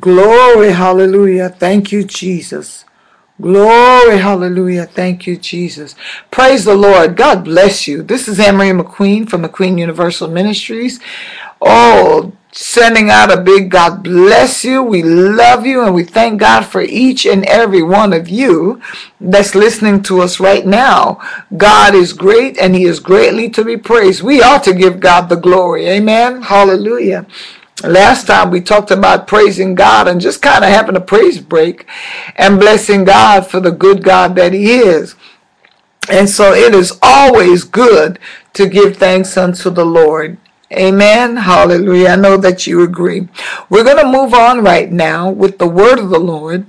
Glory, hallelujah. Thank you, Jesus. Glory, hallelujah. Thank you, Jesus. Praise the Lord. God bless you. This is Annmarie McQueen from McQueen Universal Ministries. Oh, sending out a big God bless you. We love you and we thank God for each and every one of you that's listening to us right now. God is great and he is greatly to be praised. We ought to give God the glory. Amen. Hallelujah. Last time we talked about praising God and just kind of having a praise break and blessing God for the good God that He is. And so it is always good to give thanks unto the Lord. Amen. Hallelujah. I know that you agree. We're going to move on right now with the word of the Lord.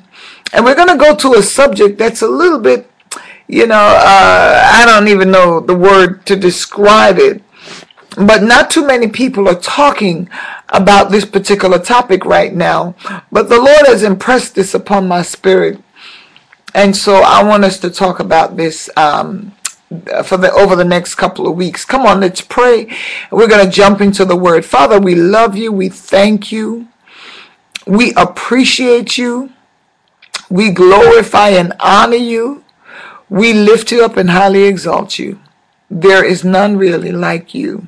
And we're going to go to a subject that's a little bit, you know, uh, I don't even know the word to describe it but not too many people are talking about this particular topic right now. But the Lord has impressed this upon my spirit. And so I want us to talk about this um, for the over the next couple of weeks. Come on, let's pray. We're going to jump into the word. Father, we love you. We thank you. We appreciate you. We glorify and honor you. We lift you up and highly exalt you. There is none really like you.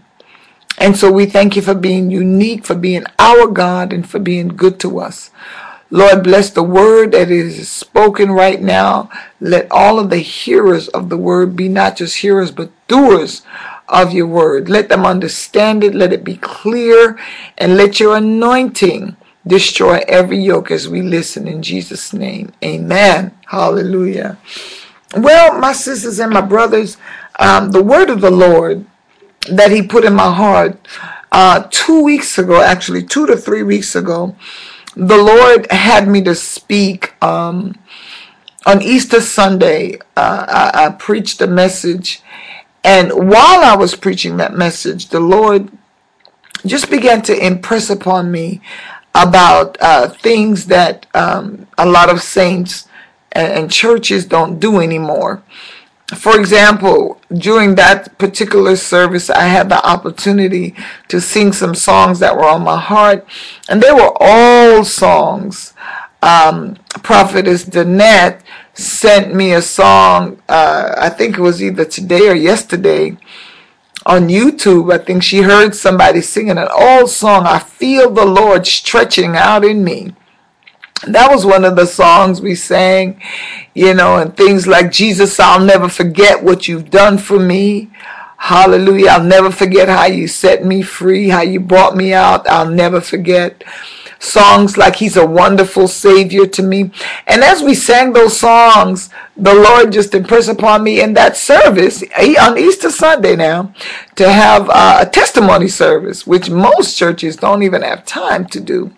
And so we thank you for being unique, for being our God, and for being good to us. Lord, bless the word that is spoken right now. Let all of the hearers of the word be not just hearers, but doers of your word. Let them understand it. Let it be clear. And let your anointing destroy every yoke as we listen in Jesus' name. Amen. Hallelujah. Well, my sisters and my brothers, um, the word of the Lord that he put in my heart uh, two weeks ago, actually two to three weeks ago. The Lord had me to speak um, on Easter Sunday. Uh, I, I preached a message, and while I was preaching that message, the Lord just began to impress upon me about uh, things that um, a lot of saints and, and churches don't do anymore for example, during that particular service, I had the opportunity to sing some songs that were on my heart, and they were all songs. Um, Prophetess Danette sent me a song, uh, I think it was either today or yesterday on YouTube. I think she heard somebody singing an old song, I Feel the Lord Stretching Out in Me that was one of the songs we sang, you know, and things like Jesus, I'll never forget what you've done for me. Hallelujah. I'll never forget how you set me free, how you brought me out. I'll never forget songs like He's a Wonderful Savior to me. And as we sang those songs, the Lord just impressed upon me in that service eh, on Easter Sunday now to have uh, a testimony service, which most churches don't even have time to do.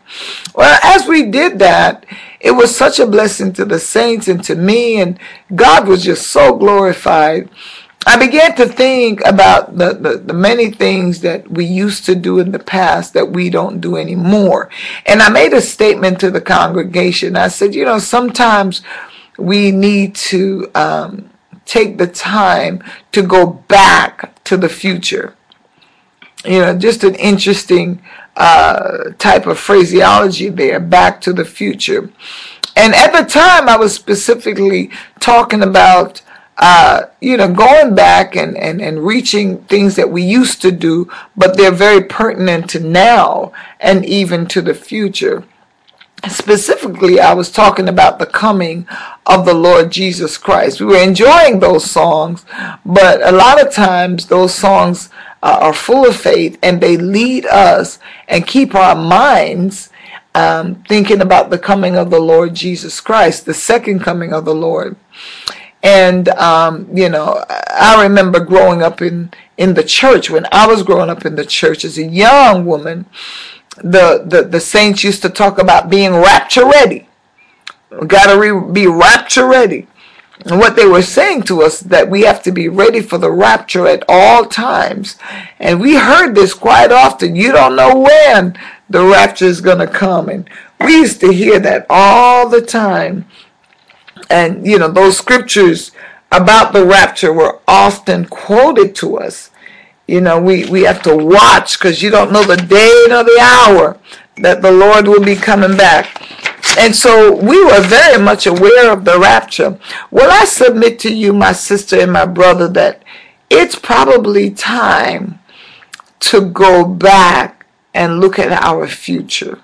Well, as we did that, it was such a blessing to the saints and to me, and God was just so glorified. I began to think about the, the, the, many things that we used to do in the past that we don't do anymore. And I made a statement to the congregation. I said, you know, sometimes we need to um, take the time to go back to the future. You know, just an interesting uh, type of phraseology there, back to the future. And at the time, I was specifically talking about uh, you know, going back and, and, and reaching things that we used to do, but they're very pertinent to now and even to the future. Specifically, I was talking about the coming of the Lord Jesus Christ. We were enjoying those songs, but a lot of times those songs uh, are full of faith and they lead us and keep our minds um, thinking about the coming of the Lord Jesus Christ, the second coming of the Lord. And um, you know, I remember growing up in in the church when I was growing up in the church as a young woman. The the, the saints used to talk about being rapture ready. Got to re- be rapture ready. And what they were saying to us that we have to be ready for the rapture at all times. And we heard this quite often. You don't know when the rapture is going to come. And we used to hear that all the time and you know those scriptures about the rapture were often quoted to us you know we we have to watch because you don't know the day nor the hour that the Lord will be coming back. And so we were very much aware of the rapture. Well, I submit to you, my sister and my brother, that it's probably time to go back and look at our future.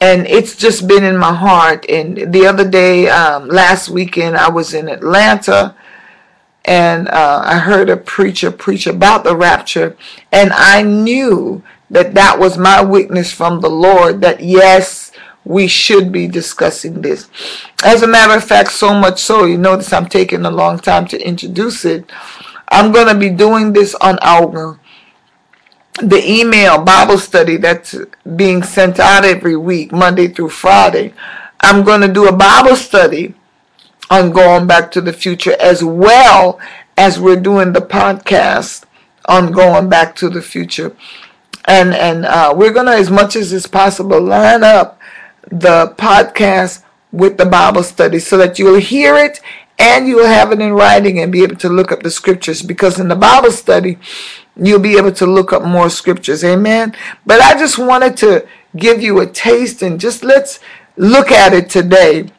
And it's just been in my heart. And the other day, um, last weekend, I was in Atlanta and uh, I heard a preacher preach about the rapture, and I knew that that was my witness from the Lord that yes, we should be discussing this. As a matter of fact, so much so, you notice I'm taking a long time to introduce it. I'm going to be doing this on our the email Bible study that's being sent out every week, Monday through Friday. I'm going to do a Bible study on going back to the future as well as we're doing the podcast on going back to the future. And and uh, we're gonna as much as is possible line up the podcast with the Bible study so that you'll hear it and you'll have it in writing and be able to look up the scriptures because in the Bible study you'll be able to look up more scriptures. Amen. But I just wanted to give you a taste and just let's look at it today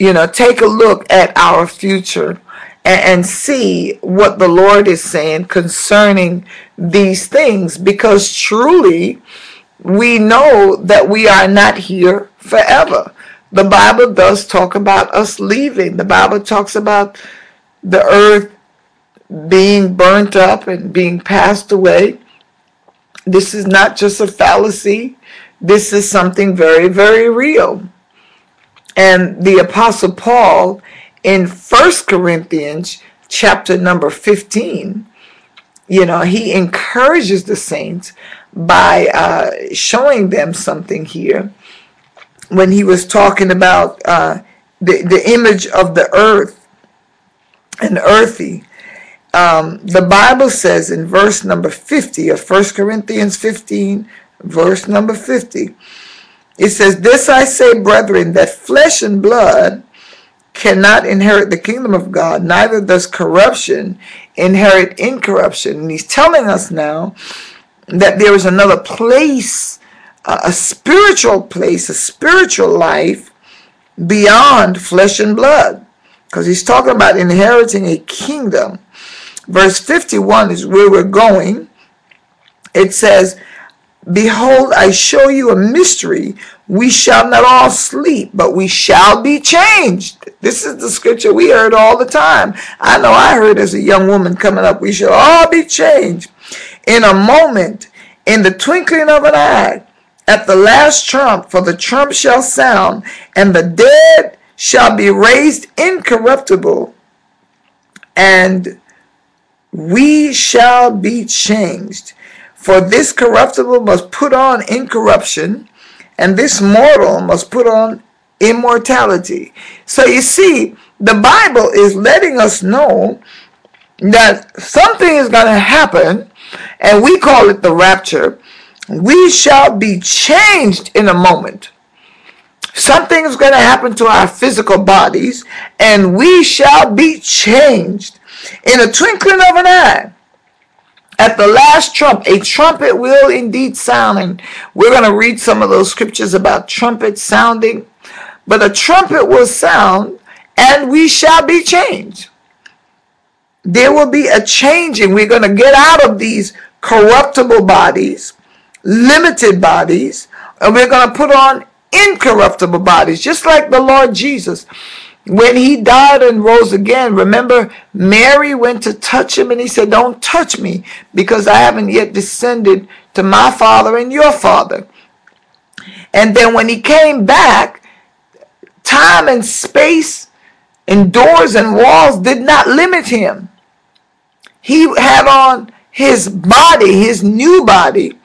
you know, take a look at our future and, and see what the Lord is saying concerning these things because truly we know that we are not here forever. The Bible does talk about us leaving. The Bible talks about the earth being burnt up and being passed away. This is not just a fallacy. This is something very, very real. And the Apostle Paul in First Corinthians chapter number 15, you know, he encourages the saints by uh, showing them something here when he was talking about uh, the, the image of the earth and earthy. Um, the Bible says in verse number 50 of First Corinthians 15, verse number 50, it says, This I say, brethren, that flesh and blood cannot inherit the kingdom of God, neither does corruption inherit incorruption. And he's telling us now that there is another place, a spiritual place, a spiritual life beyond flesh and blood. Because he's talking about inheriting a kingdom. Verse 51 is where we're going. It says, Behold, I show you a mystery. We shall not all sleep, but we shall be changed. This is the scripture we heard all the time. I know I heard as a young woman coming up, we shall all be changed in a moment, in the twinkling of an eye, at the last trump, for the trump shall sound, and the dead shall be raised incorruptible, and we shall be changed. For this corruptible must put on incorruption, and this mortal must put on immortality. So you see, the Bible is letting us know that something is going to happen, and we call it the rapture. We shall be changed in a moment. Something is going to happen to our physical bodies, and we shall be changed in a twinkling of an eye. At the last trump, a trumpet will indeed sound. And we're going to read some of those scriptures about trumpets sounding. But a trumpet will sound and we shall be changed. There will be a changing. We're going to get out of these corruptible bodies, limited bodies, and we're going to put on incorruptible bodies, just like the Lord Jesus when he died and rose again, remember Mary went to touch him and he said, Don't touch me because I haven't yet descended to my father and your father. And then when he came back, time and space and doors and walls did not limit him. He had on his body, his new body,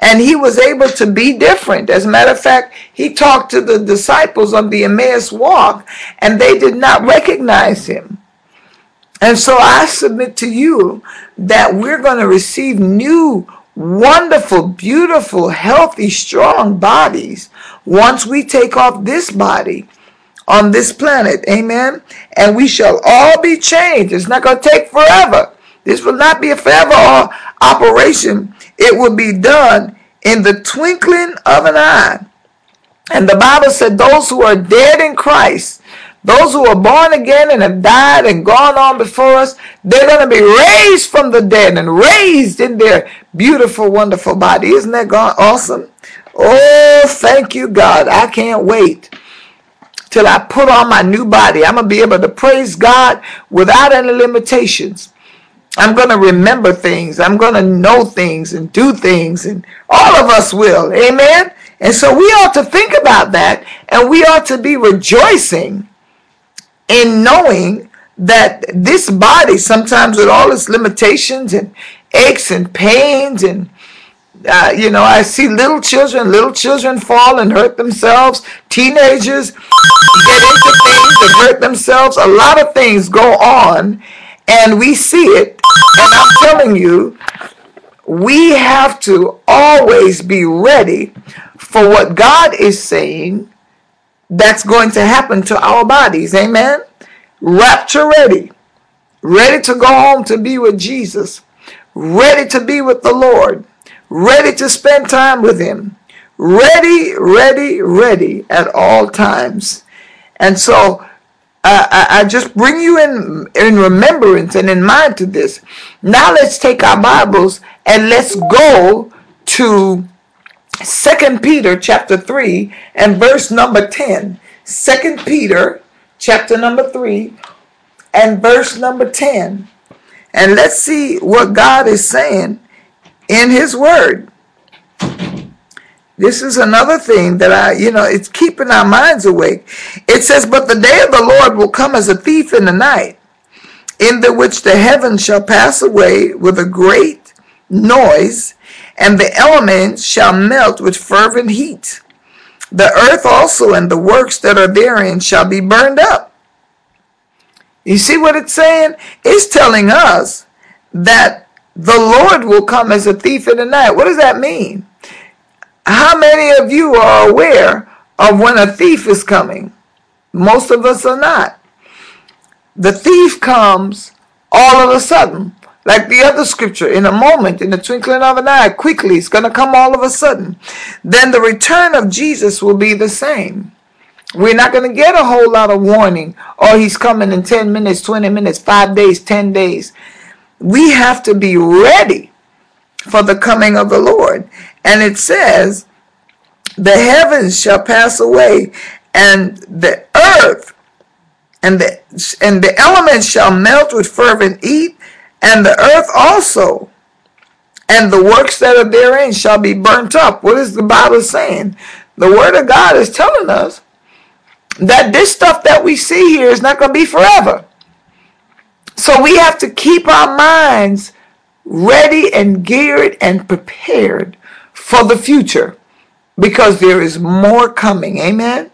and he was able to be different. As a matter of fact, he talked to the disciples on the Emmaus walk, and they did not recognize him. And so I submit to you that we're going to receive new, wonderful, beautiful, healthy, strong bodies once we take off this body on this planet. Amen. And we shall all be changed. It's not going to take forever. This will not be a forever uh, operation. It will be done in the twinkling of an eye. And the Bible said those who are dead in Christ, those who are born again and have died and gone on before us, they're going to be raised from the dead and raised in their beautiful, wonderful body. Isn't that awesome? Oh, thank you, God. I can't wait till I put on my new body. I'm going to be able to praise God without any limitations. I'm going to remember things. I'm going to know things and do things, and all of us will. Amen. And so we ought to think about that, and we ought to be rejoicing in knowing that this body, sometimes with all its limitations and aches and pains and uh, you know, I see little children, little children fall and hurt themselves. Teenagers get into things and hurt themselves. A lot of things go on, and we see it. And I'm telling you, we have to always be ready for what God is saying that's going to happen to our bodies. Amen. Rapture ready. Ready to go home to be with Jesus. Ready to be with the Lord ready to spend time with Him, ready, ready, ready at all times. And so uh, I, just bring you in in remembrance and in mind to this. Now let's take our Bibles and let's go to Second Peter chapter 3 and verse number 10. Second Peter chapter number 3 and verse number 10. And let's see what God is saying in his word. This is another thing that I, you know, it's keeping our minds awake. It says, But the day of the Lord will come as a thief in the night, in the which the heavens shall pass away with a great noise, and the elements shall melt with fervent heat. The earth also and the works that are therein shall be burned up. You see what it's saying? It's telling us that the Lord will come as a thief in the night. What does that mean? How many of you are aware of when a thief is coming? Most of us are not. The thief comes all of a sudden, like the other scripture, in a moment, in the twinkling of an eye, quickly. It's going to come all of a sudden. Then the return of Jesus will be the same. We're not going to get a whole lot of warning. Oh, he's coming in 10 minutes, 20 minutes, 5 days, 10 days we have to be ready for the coming of the Lord. And it says, the heavens shall pass away and the earth and the and the elements shall melt with fervent heat and the earth also and the works that are therein shall be burnt up. What is the Bible saying? The word of God is telling us that this stuff that we see here is not going to be forever. So we have to keep our minds ready and geared and prepared for the future because there is more coming. Amen.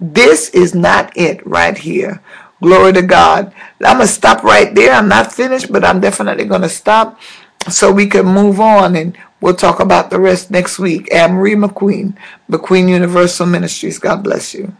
This is not it right here. Glory to God. I'm going to stop right there. I'm not finished, but I'm definitely going to stop so we can move on and we'll talk about the rest next week. Annmarie McQueen, McQueen Universal Ministries. God bless you.